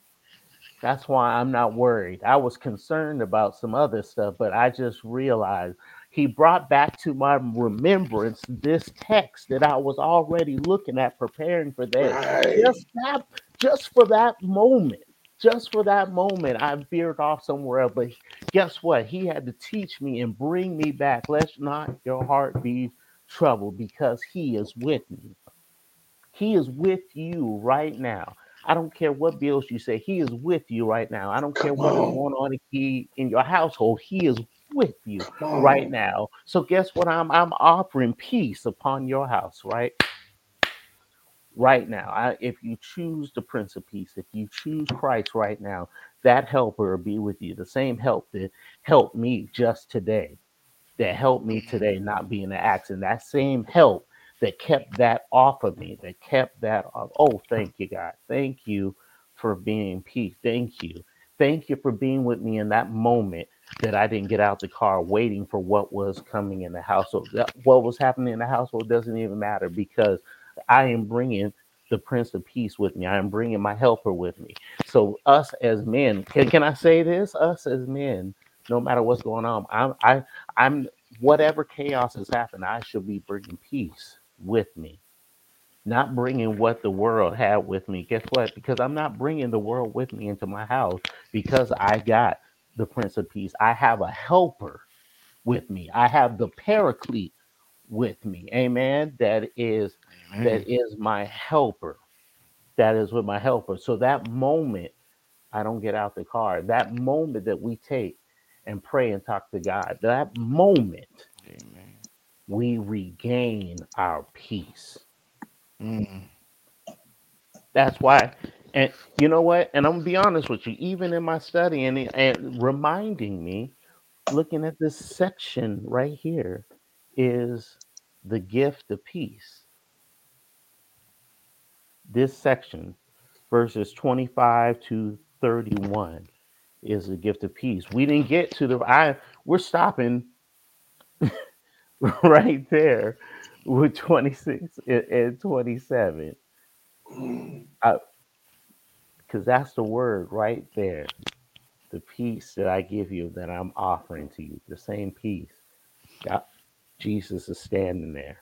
That's why I'm not worried. I was concerned about some other stuff, but I just realized he brought back to my remembrance this text that I was already looking at preparing for that. Right. Just that, just for that moment, just for that moment, I veered off somewhere else. But guess what? He had to teach me and bring me back. Let's not your heart be troubled because he is with me. He is with you right now. I don't care what bills you say. He is with you right now. I don't care Come what is on. going on in your household. He is with you right oh. now. So guess what? I'm I'm offering peace upon your house, right? Right now. I, if you choose the Prince of Peace, if you choose Christ right now, that helper will be with you. The same help that helped me just today that helped me mm-hmm. today not be in an accident. That same help that kept that off of me, that kept that off. Oh, thank you, God. Thank you for being peace. Thank you. Thank you for being with me in that moment that I didn't get out the car waiting for what was coming in the household. What was happening in the household doesn't even matter because I am bringing the Prince of Peace with me. I am bringing my helper with me. So, us as men, can, can I say this? Us as men, no matter what's going on, I'm, I, I'm whatever chaos has happened, I should be bringing peace with me, not bringing what the world had with me. Guess what? Because I'm not bringing the world with me into my house because I got the Prince of Peace. I have a helper with me. I have the Paraclete with me. Amen. That is Amen. that is my helper. That is with my helper. So that moment I don't get out the car. That moment that we take and pray and talk to God. That moment Amen. we regain our peace. Mm. That's why, and you know what? And I'm gonna be honest with you. Even in my study and, and reminding me, looking at this section right here, is the gift of peace. this section, verses 25 to 31, is the gift of peace. We didn't get to the I we're stopping right there with 26 and, and 27. Because that's the word right there. The peace that I give you, that I'm offering to you, the same peace. God, Jesus is standing there.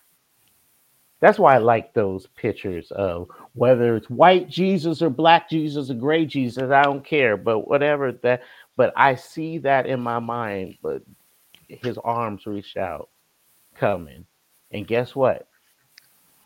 That's why I like those pictures of whether it's white Jesus or black Jesus or gray Jesus. I don't care, but whatever that. But I see that in my mind. But his arms reach out, coming, and guess what?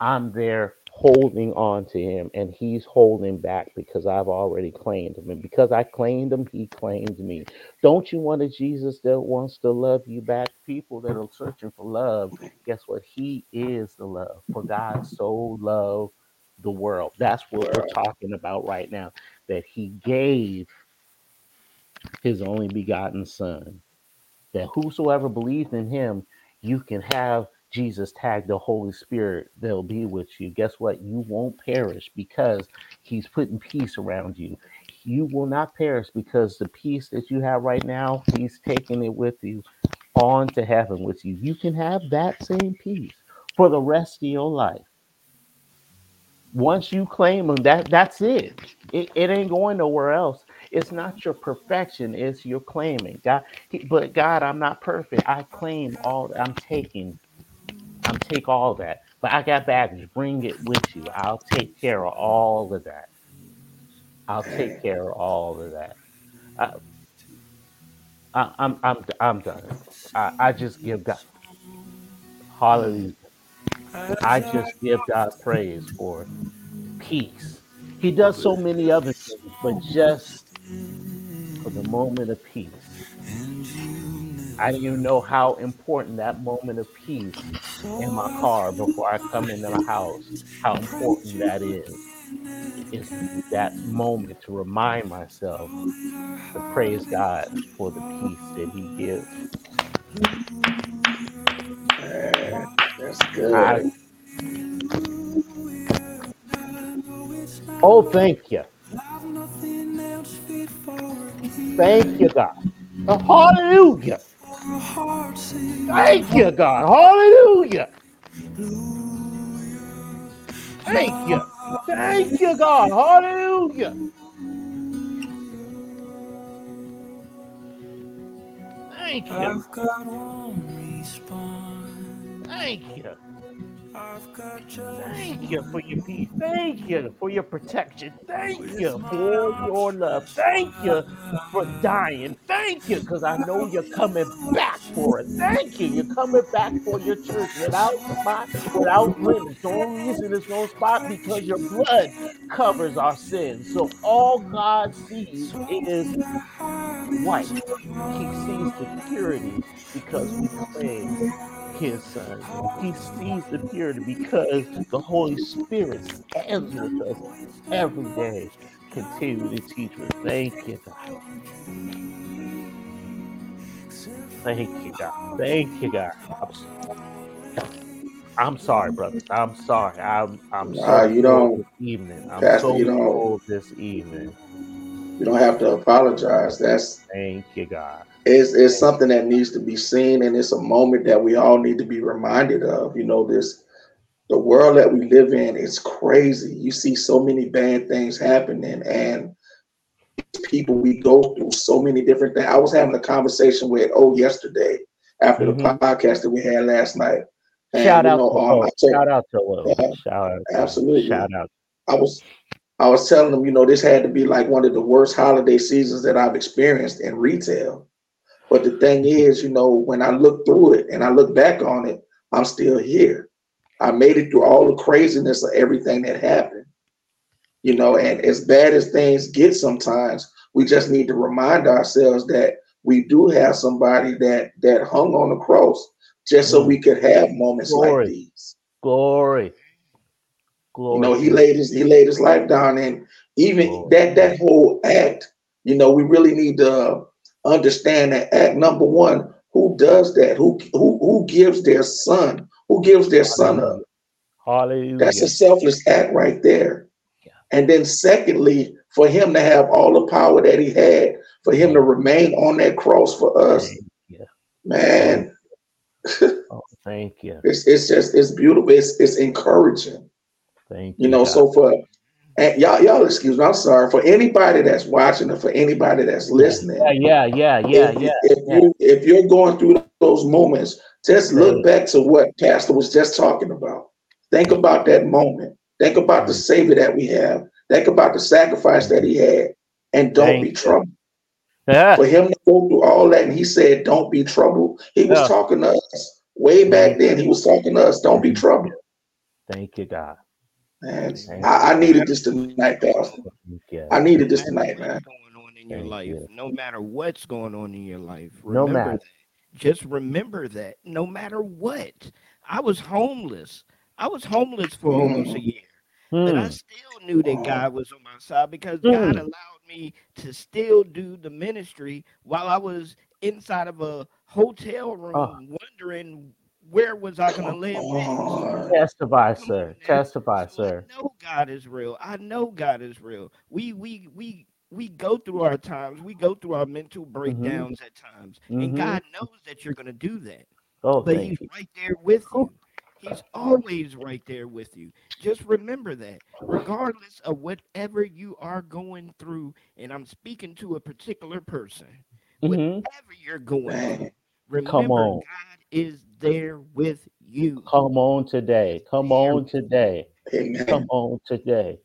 I'm there holding on to him, and he's holding back because I've already claimed him, and because I claimed him, he claimed me. Don't you want a Jesus that wants to love you back? People that are searching for love, guess what? He is the love. For God so loved the world. That's what we're talking about right now. That he gave his only begotten son. That whosoever believes in him, you can have Jesus tag the Holy Spirit, they'll be with you. Guess what? You won't perish because he's putting peace around you. You will not perish because the peace that you have right now, he's taking it with you on to heaven with you. You can have that same peace for the rest of your life. Once you claim him, that that's it. It, it ain't going nowhere else. It's not your perfection, it's your claiming. God, he- but God, I'm not perfect. I claim all I'm taking I'm take all that. But I got baggage. Bring it with you. I'll take care of all of that. I'll take care of all of that. I, I, I'm I'm I'm done. I, I just give God hallelujah. I just give God praise for peace. He does so many other things, but just for the moment of peace. I didn't even know how important that moment of peace in my car before I come into the house, how important that is. Is that moment to remind myself to praise God for the peace that He gives. That's I good. oh thank you. Thank you, God. Hallelujah. Thank you, God. Hallelujah. Thank you. Thank you, God. Hallelujah. Thank you. I've got one response. Thank you. I've got just Thank you for your peace. Thank you for your protection. Thank you for your love. Thank you for dying. Thank you because I know you're coming back for it. Thank you. You're coming back for your church without spot, without blemish. The only reason there's no spot because your blood covers our sins. So all God sees is white. He sees the purity because we claim his son. He sees the purity because the Holy Spirit stands with us every day. Continue to teach us. Thank you, God. Thank you, God. Thank you, God. I'm, sorry, brothers. I'm sorry. I'm I'm Nah, so you don't, this evening. I'm Pastor. so You don't. this evening. You don't have to apologize. That's Thank you, God. It's, it's something that needs to be seen, and it's a moment that we all need to be reminded of. You know, this the world that we live in is crazy. You see so many bad things happening, and people we go through so many different things. I was having a conversation with oh yesterday after the Mhm. podcast that we had last night, and Shout out know, to um, I Lo. told, Shout out to Lo. yeah, Shout out. absolutely. Shout out. I was I was telling them, you know, this had to be like one of the worst holiday seasons that I've experienced in retail. But the thing is, you know, when I look through it and I look back on it, I'm still here. I made it through all the craziness of everything that happened. You know, and as bad as things get sometimes, we just need to remind ourselves that we do have somebody that that hung on the cross just so Mm. we could have moments Glory. like these. Glory. Glory. You Glory. know, he laid his he laid his life down, and even Lord. that that whole act, you know, we really need to understand that act. Number one, who does that? Who who who gives their son? Who gives their son up? Hallelujah. That's a selfless act right there. And then secondly, for him to have all the power that he had, for him to remain on that cross for us, Yeah. man, Oh, thank you. it's it's just it's beautiful. It's it's encouraging. Thank you. You know, God. so for and y'all, y'all excuse me, I'm sorry. For anybody that's watching or for anybody that's listening, Yeah, yeah, yeah, yeah, if, yeah. if yeah. you if you're going through those moments, just look back to what Pastor was just talking about. Think about that moment. Think about the mm-hmm. Savior that we have. Think about the sacrifice that He had, and don't be troubled. Yeah. For Him to go through all that, and He said, "Don't be troubled." He was Yeah. talking to us way back then. He was talking to us, "Don't be troubled." Thank you, God. Man, I, I needed this tonight, Pastor. Thank you. I needed this tonight, man. going on in your life, no matter what's going on in your life, No matter. Just remember that. No matter what, I was homeless. I was homeless for almost a year, but I Hmm. still knew that God was on my side because God Hmm. allowed me to still do the ministry while I was inside of a hotel room, Oh. wondering where was I going to live next. Testify, Come sir. on. Testify, So I sir. know God is real. I know God is real. We we we we go through our times. We go through our mental breakdowns at times, Mhm. and God knows that you're going to do that. Oh, But He's you. right there with Oh. you. He's always right there with you. Just remember that, regardless of whatever you are going through. And I'm speaking to a particular person. Mhm. Whatever you're going through, Man, remember on. God is there with you. Come on today. Come on today. amen. Come on today.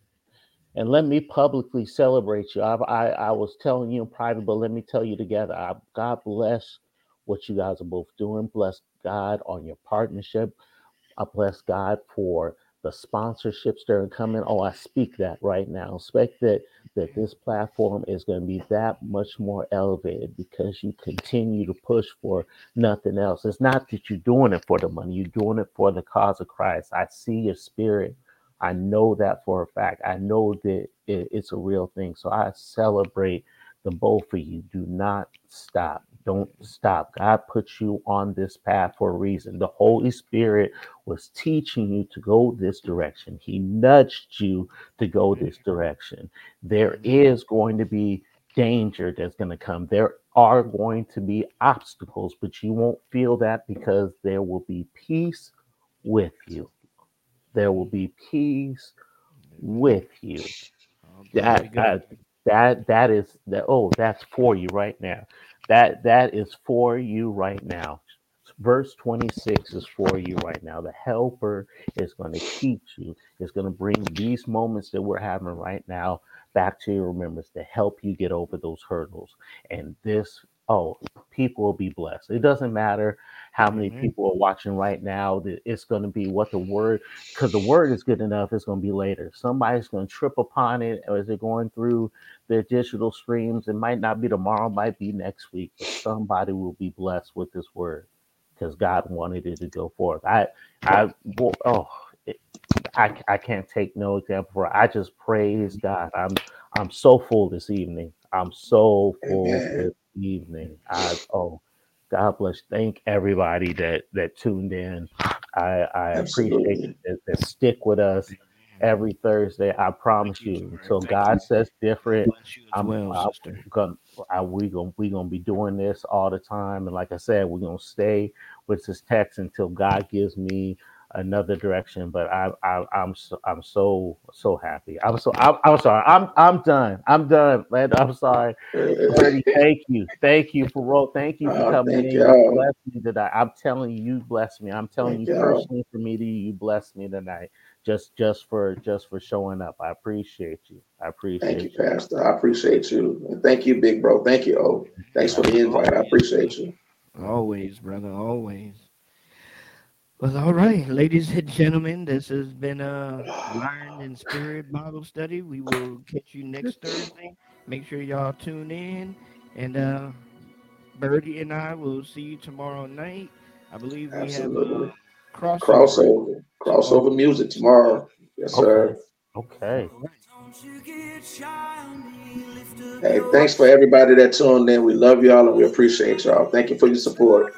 And let me publicly celebrate you. I, I, I was telling you in private, but let me tell you together. I, God bless what you guys are both doing. Bless God on your partnership. I bless God for the sponsorships that are coming. Oh, I speak that right now. Expect that that this platform is going to be that much more elevated because you continue to push for nothing else. It's not that you're doing it for the money, you're doing it for the cause of Christ. I see your spirit. I know that for a fact. I know that it, it's a real thing. So I celebrate the both of you. Do not stop. Don't stop. God put you on this path for a reason. The Holy Spirit was teaching you to go this direction. He nudged you to go this direction. There is going to be danger that's going to come. There are going to be obstacles, but you won't feel that because there will be peace with you. There will be peace with you. That that that that is that. Oh, that's for you right now. That that is for you right now. Verse 26 is for you right now. The helper is going to teach you, is going to bring these moments that we're having right now back to your remembrance to help you get over those hurdles. And this, oh, people will be blessed. It doesn't matter how many Mhm. people are watching right now, that it's going to be what the word, because the word is good enough, it's going to be later. Somebody's going to trip upon it as they're going through their digital streams. It might not be tomorrow, might be next week, but somebody will be blessed with this word because God wanted it to go forth. I, I, oh, it, I, I can't take no example for. it. I just praise God. I'm, I'm so full this evening. I'm so full Amen. this evening. I, oh, God bless. Thank everybody that that tuned in. I, I appreciate Absolutely. that, that stick with us every Thursday. I promise you, you, until Thank God you. says different. Bless you as I'm, well, I'm gonna, I, we gonna, we gonna be doing this all the time, and like I said, we're gonna stay with this text until God gives me another direction. But I, I, I'm, so, I'm so, so happy. I'm so, I'm, I'm sorry. I'm, I'm done. I'm done. Man, I'm sorry. Birdie, thank you, thank you for roll. Thank you for Oh, coming thank in. You y'all. blessed me tonight. I'm telling you, you blessed me. I'm telling Thank you y'all. personally for me to you, you blessed me tonight. Just, just for, just for showing up. I appreciate you. I Thank appreciate you, you. Pastor. I appreciate you. And thank you, big bro. Thank you, Oh, Thanks for the invite. I appreciate you. Always, brother, always. Well, all right, ladies and gentlemen, this has been a Mind & Spirit Bible study. We will catch you next Thursday. Make sure y'all tune in. And uh Birdie and I will see you tomorrow night. I believe we have Absolutely. a crossover. Crossover. Crossover music tomorrow. Yes, sir. Okay. All right. Don't you get shy on me, lift up Hey, thanks for everybody that tuned in. We love y'all and we appreciate y'all. Thank you for your support.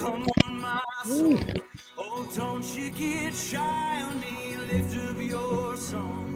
Come on, my soul. Oh, don't you get shy on me. Lift up your song.